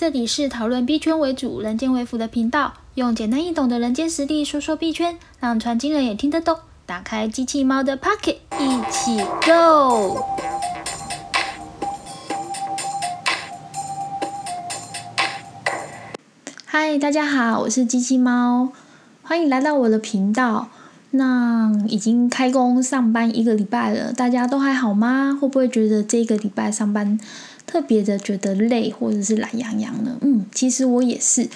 这里是讨论币圈为主、人间为辅的频道，用简单易懂的人间实力说说币圈，让传经人也听得懂。打开机器猫的 Pocket，一起 Go！嗨，大家好，我是机器猫，欢迎来到我的频道。那已经开工上班一个礼拜了，大家都还好吗？会不会觉得这个礼拜上班？特别的觉得累或者是懒洋洋呢，嗯，其实我也是。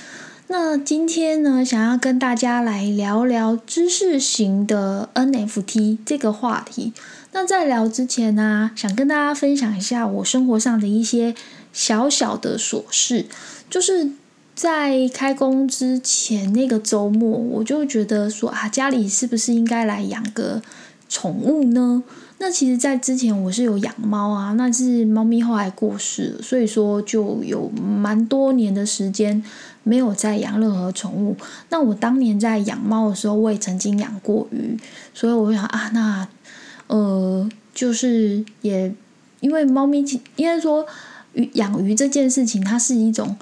那今天呢，想要跟大家来聊聊知识型的 NFT 这个话题。那在聊之前呢，想跟大家分享一下我生活上的一些小小的琐事。就是在开工之前那个周末，我就觉得说啊，家里是不是应该来养个宠物呢？那其实，在之前我是有养猫啊，那是猫咪后来过世了，所以说就有蛮多年的时间没有再养任何宠物。那我当年在养猫的时候，我也曾经养过鱼，所以我想啊，那呃，就是也因为猫咪，应该说鱼养鱼这件事情，它是一种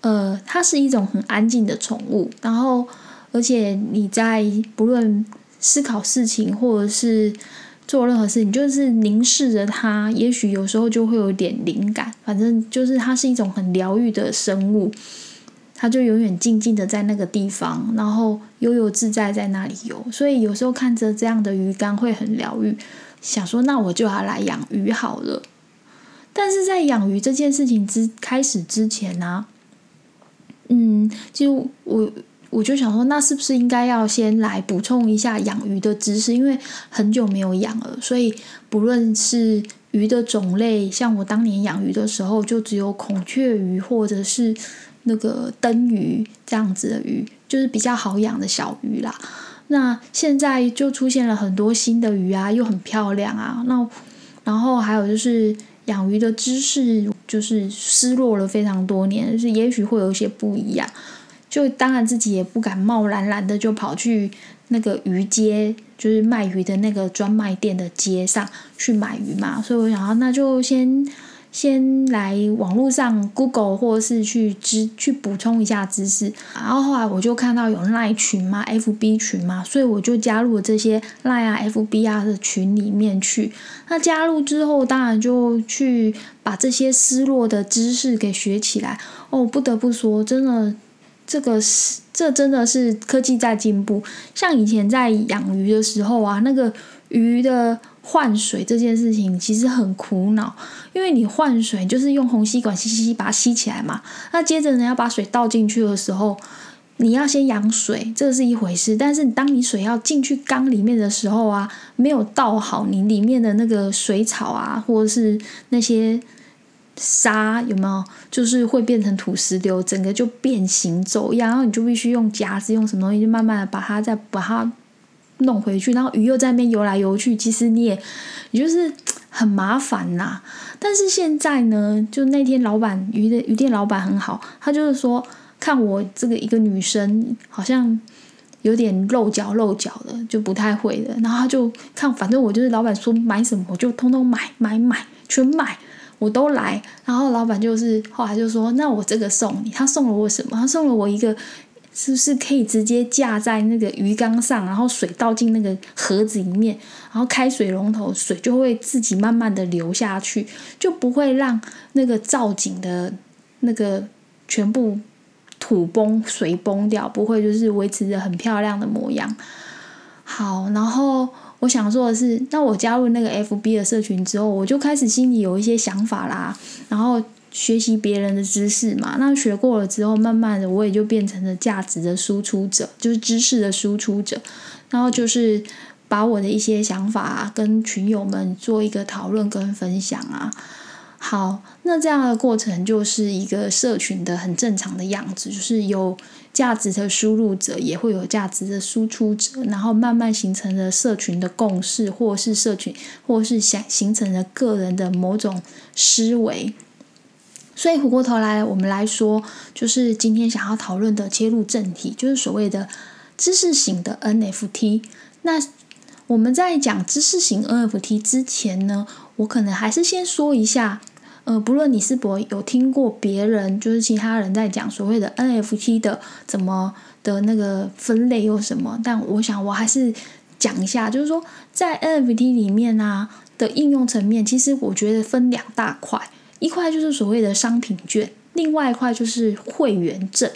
呃，它是一种很安静的宠物，然后而且你在不论思考事情或者是。做任何事情就是凝视着它，也许有时候就会有点灵感。反正就是它是一种很疗愈的生物，它就永远静静的在那个地方，然后悠悠自在在那里游。所以有时候看着这样的鱼缸会很疗愈，想说那我就要来养鱼好了。但是在养鱼这件事情之开始之前呢，嗯，就我。我就想说，那是不是应该要先来补充一下养鱼的知识？因为很久没有养了，所以不论是鱼的种类，像我当年养鱼的时候，就只有孔雀鱼或者是那个灯鱼这样子的鱼，就是比较好养的小鱼啦。那现在就出现了很多新的鱼啊，又很漂亮啊。那然后还有就是养鱼的知识，就是失落了非常多年，就是也许会有一些不一样。就当然自己也不敢贸然然的就跑去那个鱼街，就是卖鱼的那个专卖店的街上去买鱼嘛，所以我想要那就先先来网络上 Google 或是去知去补充一下知识，然后后来我就看到有赖群嘛，FB 群嘛，所以我就加入了这些赖啊、FB 啊的群里面去。那加入之后，当然就去把这些失落的知识给学起来。哦，不得不说，真的。这个是，这真的是科技在进步。像以前在养鱼的时候啊，那个鱼的换水这件事情其实很苦恼，因为你换水就是用红吸管吸吸吸把它吸起来嘛。那接着呢要把水倒进去的时候，你要先养水，这是一回事。但是当你水要进去缸里面的时候啊，没有倒好，你里面的那个水草啊，或者是那些。沙有没有？就是会变成土石流，整个就变形走样，然后你就必须用夹子，用什么东西，就慢慢的把它再把它弄回去，然后鱼又在那边游来游去，其实你也，也就是很麻烦呐。但是现在呢，就那天老板鱼的鱼店老板很好，他就是说看我这个一个女生好像有点露脚露脚的，就不太会的，然后他就看，反正我就是老板说买什么我就通通买买买全买。我都来，然后老板就是后来就说：“那我这个送你。”他送了我什么？他送了我一个，是不是可以直接架在那个鱼缸上，然后水倒进那个盒子里面，然后开水龙头，水就会自己慢慢的流下去，就不会让那个造景的那个全部土崩水崩掉，不会就是维持着很漂亮的模样。好，然后。我想说的是，那我加入那个 FB 的社群之后，我就开始心里有一些想法啦，然后学习别人的知识嘛。那学过了之后，慢慢的我也就变成了价值的输出者，就是知识的输出者。然后就是把我的一些想法跟群友们做一个讨论跟分享啊。好，那这样的过程就是一个社群的很正常的样子，就是有。价值的输入者也会有价值的输出者，然后慢慢形成了社群的共识，或是社群，或是想形成了个人的某种思维。所以回过头来，我们来说，就是今天想要讨论的切入正题，就是所谓的知识型的 NFT。那我们在讲知识型 NFT 之前呢，我可能还是先说一下。呃，不论你是否有听过别人，就是其他人在讲所谓的 NFT 的怎么的那个分类又什么，但我想我还是讲一下，就是说在 NFT 里面啊的应用层面，其实我觉得分两大块，一块就是所谓的商品券，另外一块就是会员证。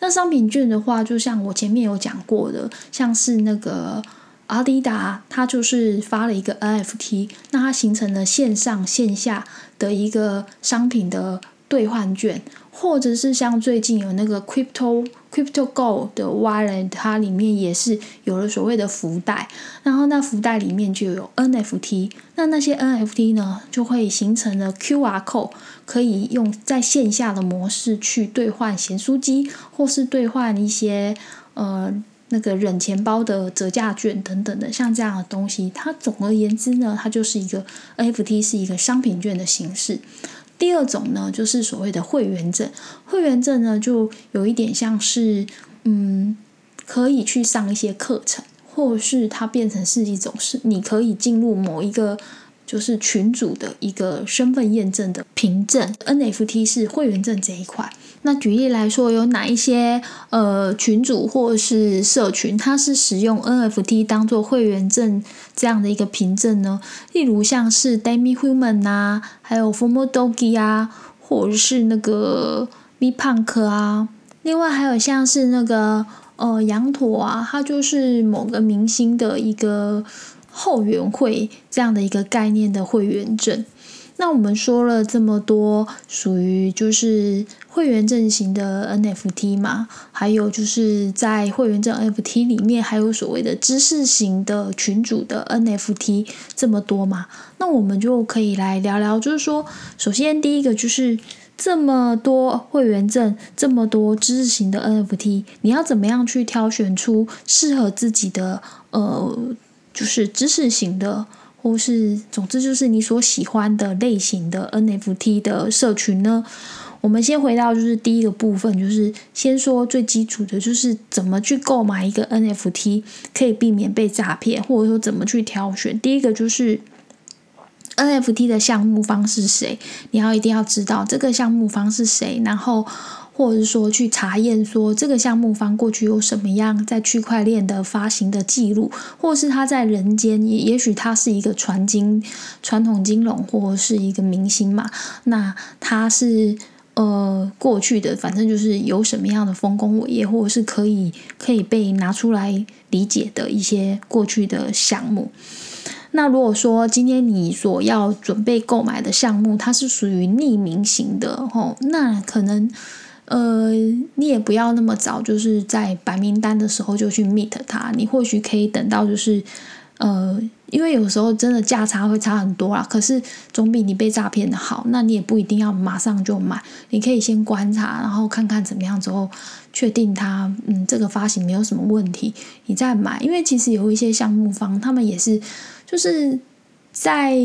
那商品券的话，就像我前面有讲过的，像是那个。阿迪达它就是发了一个 NFT，那它形成了线上线下的一个商品的兑换券，或者是像最近有那个 Crypto Crypto Go 的 Wallet，它里面也是有了所谓的福袋，然后那福袋里面就有 NFT，那那些 NFT 呢就会形成了 QR code，可以用在线下的模式去兑换咸酥鸡，或是兑换一些呃。那个忍钱包的折价券等等的，像这样的东西，它总而言之呢，它就是一个 NFT 是一个商品券的形式。第二种呢，就是所谓的会员证。会员证呢，就有一点像是，嗯，可以去上一些课程，或是它变成是一种是你可以进入某一个。就是群组的一个身份验证的凭证，NFT 是会员证这一块。那举例来说，有哪一些呃群主或是社群，它是使用 NFT 当做会员证这样的一个凭证呢？例如像是 Demi Human 啊，还有 Formo Doggy 啊，或者是那个 V Punk 啊，另外还有像是那个呃羊驼啊，它就是某个明星的一个。后援会这样的一个概念的会员证，那我们说了这么多，属于就是会员证型的 NFT 嘛，还有就是在会员证 NFT 里面，还有所谓的知识型的群主的 NFT 这么多嘛，那我们就可以来聊聊，就是说，首先第一个就是这么多会员证，这么多知识型的 NFT，你要怎么样去挑选出适合自己的呃？就是知识型的，或是总之就是你所喜欢的类型的 NFT 的社群呢？我们先回到就是第一个部分，就是先说最基础的，就是怎么去购买一个 NFT 可以避免被诈骗，或者说怎么去挑选。第一个就是 NFT 的项目方是谁，你要一定要知道这个项目方是谁，然后。或者是说去查验说这个项目方过去有什么样在区块链的发行的记录，或是他在人间也也许他是一个传金传统金融或是一个明星嘛，那他是呃过去的反正就是有什么样的丰功伟业，或者是可以可以被拿出来理解的一些过去的项目。那如果说今天你所要准备购买的项目它是属于匿名型的吼，那可能。呃，你也不要那么早，就是在白名单的时候就去 meet 他。你或许可以等到，就是呃，因为有时候真的价差会差很多啦。可是总比你被诈骗的好。那你也不一定要马上就买，你可以先观察，然后看看怎么样之后，确定他嗯这个发行没有什么问题，你再买。因为其实有一些项目方，他们也是就是在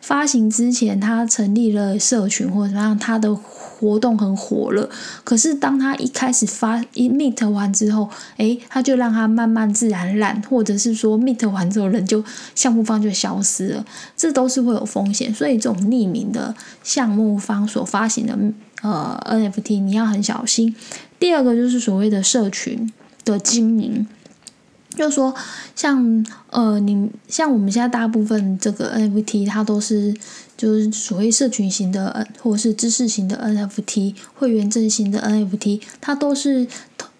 发行之前，他成立了社群或者怎么样，他的。活动很火热，可是当他一开始发一 meet 完之后，诶，他就让他慢慢自然烂，或者是说 meet 完之后人就项目方就消失了，这都是会有风险。所以这种匿名的项目方所发行的呃 NFT 你要很小心。第二个就是所谓的社群的经营。就说像呃，你像我们现在大部分这个 NFT，它都是就是所谓社群型的，或是知识型的 NFT，会员证型的 NFT，它都是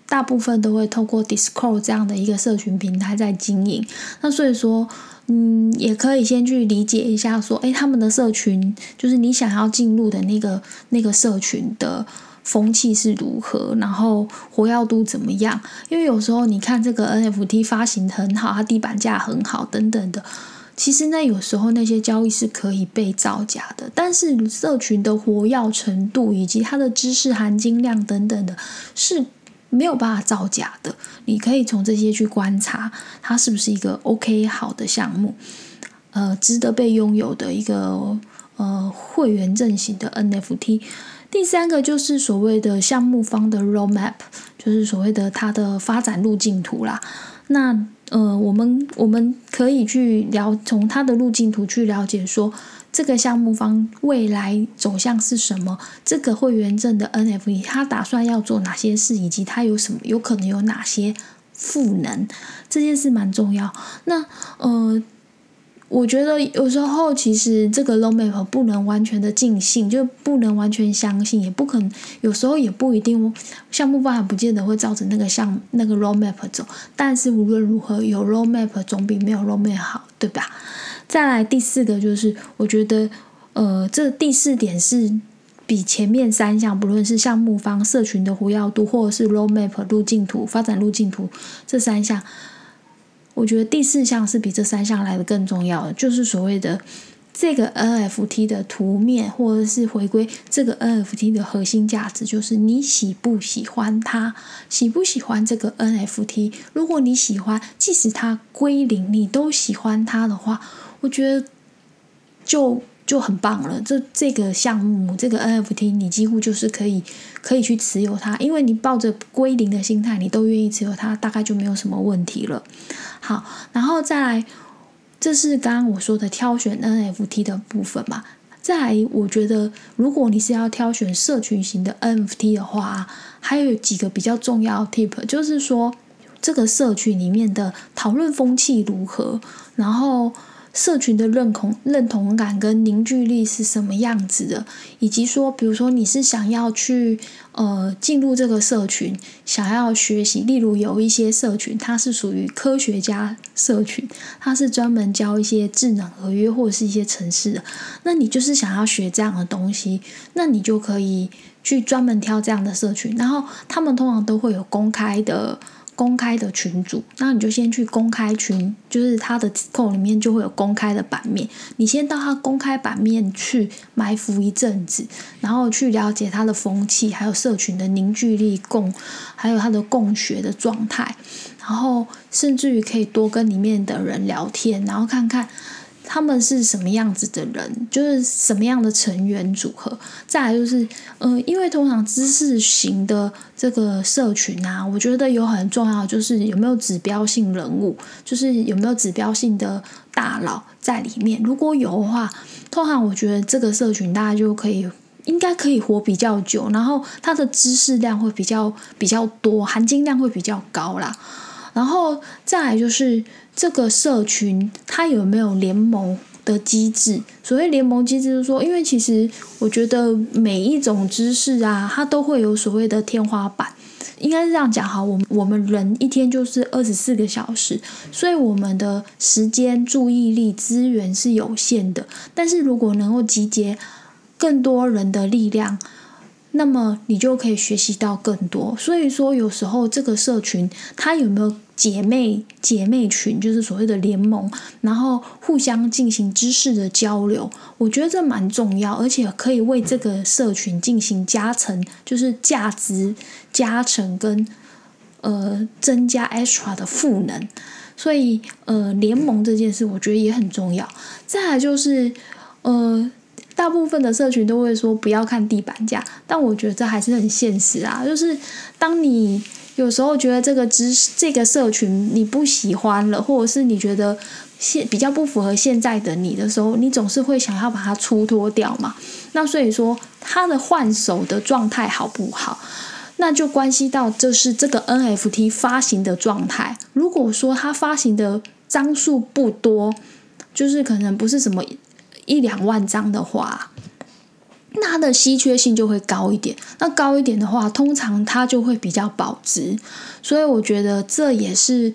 大部分都会透过 Discord 这样的一个社群平台在经营。那所以说，嗯，也可以先去理解一下，说，诶，他们的社群就是你想要进入的那个那个社群的。风气是如何，然后活跃度怎么样？因为有时候你看这个 NFT 发行很好，它地板价很好等等的，其实呢有时候那些交易是可以被造假的。但是社群的活跃程度以及它的知识含金量等等的，是没有办法造假的。你可以从这些去观察，它是不是一个 OK 好的项目，呃，值得被拥有的一个呃会员阵型的 NFT。第三个就是所谓的项目方的 roadmap，就是所谓的它的发展路径图啦。那呃，我们我们可以去了从他的路径图去了解说，这个项目方未来走向是什么？这个会员证的 NFT，他打算要做哪些事，以及他有什么有可能有哪些赋能？这件事蛮重要。那呃。我觉得有时候其实这个 roadmap 不能完全的尽信，就不能完全相信，也不可能，有时候也不一定项目方案不见得会照着那个项那个 roadmap 走。但是无论如何，有 roadmap 总比没有 roadmap 好，对吧？再来第四个就是，我觉得呃，这第四点是比前面三项，不论是项目方、社群的活跃度，或者是 roadmap 路径图、发展路径图这三项。我觉得第四项是比这三项来的更重要的，就是所谓的这个 NFT 的图面，或者是回归这个 NFT 的核心价值，就是你喜不喜欢它，喜不喜欢这个 NFT。如果你喜欢，即使它归零，你都喜欢它的话，我觉得就。就很棒了，这这个项目这个 NFT 你几乎就是可以可以去持有它，因为你抱着归零的心态，你都愿意持有它，大概就没有什么问题了。好，然后再来，这是刚刚我说的挑选 NFT 的部分嘛？再来，我觉得如果你是要挑选社群型的 NFT 的话，还有几个比较重要 tip，就是说这个社群里面的讨论风气如何，然后。社群的认同、认同感跟凝聚力是什么样子的？以及说，比如说你是想要去呃进入这个社群，想要学习，例如有一些社群，它是属于科学家社群，它是专门教一些智能合约或者是一些城市的，那你就是想要学这样的东西，那你就可以去专门挑这样的社群，然后他们通常都会有公开的。公开的群组，那你就先去公开群，就是他的扣里面就会有公开的版面，你先到他公开版面去埋伏一阵子，然后去了解他的风气，还有社群的凝聚力共，还有他的共学的状态，然后甚至于可以多跟里面的人聊天，然后看看。他们是什么样子的人？就是什么样的成员组合？再来就是，呃，因为通常知识型的这个社群啊，我觉得有很重要，就是有没有指标性人物，就是有没有指标性的大佬在里面。如果有的话，通常我觉得这个社群大家就可以，应该可以活比较久，然后它的知识量会比较比较多，含金量会比较高啦。然后再来就是这个社群，它有没有联盟的机制？所谓联盟机制，就是说，因为其实我觉得每一种知识啊，它都会有所谓的天花板。应该是这样讲哈，我们我们人一天就是二十四个小时，所以我们的时间、注意力、资源是有限的。但是如果能够集结更多人的力量，那么你就可以学习到更多。所以说，有时候这个社群它有没有姐妹姐妹群，就是所谓的联盟，然后互相进行知识的交流，我觉得这蛮重要，而且可以为这个社群进行加成，就是价值加成跟呃增加 extra 的赋能。所以呃，联盟这件事我觉得也很重要。再来就是呃。大部分的社群都会说不要看地板价，但我觉得这还是很现实啊。就是当你有时候觉得这个知识、这个社群你不喜欢了，或者是你觉得现比较不符合现在的你的时候，你总是会想要把它出脱掉嘛。那所以说，它的换手的状态好不好，那就关系到这是这个 NFT 发行的状态。如果说它发行的张数不多，就是可能不是什么。一两万张的话，那它的稀缺性就会高一点。那高一点的话，通常它就会比较保值。所以我觉得这也是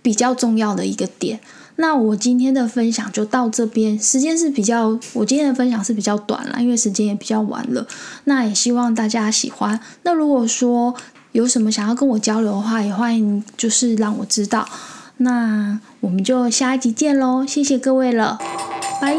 比较重要的一个点。那我今天的分享就到这边，时间是比较，我今天的分享是比较短了，因为时间也比较晚了。那也希望大家喜欢。那如果说有什么想要跟我交流的话，也欢迎就是让我知道。那我们就下一集见喽，谢谢各位了。拜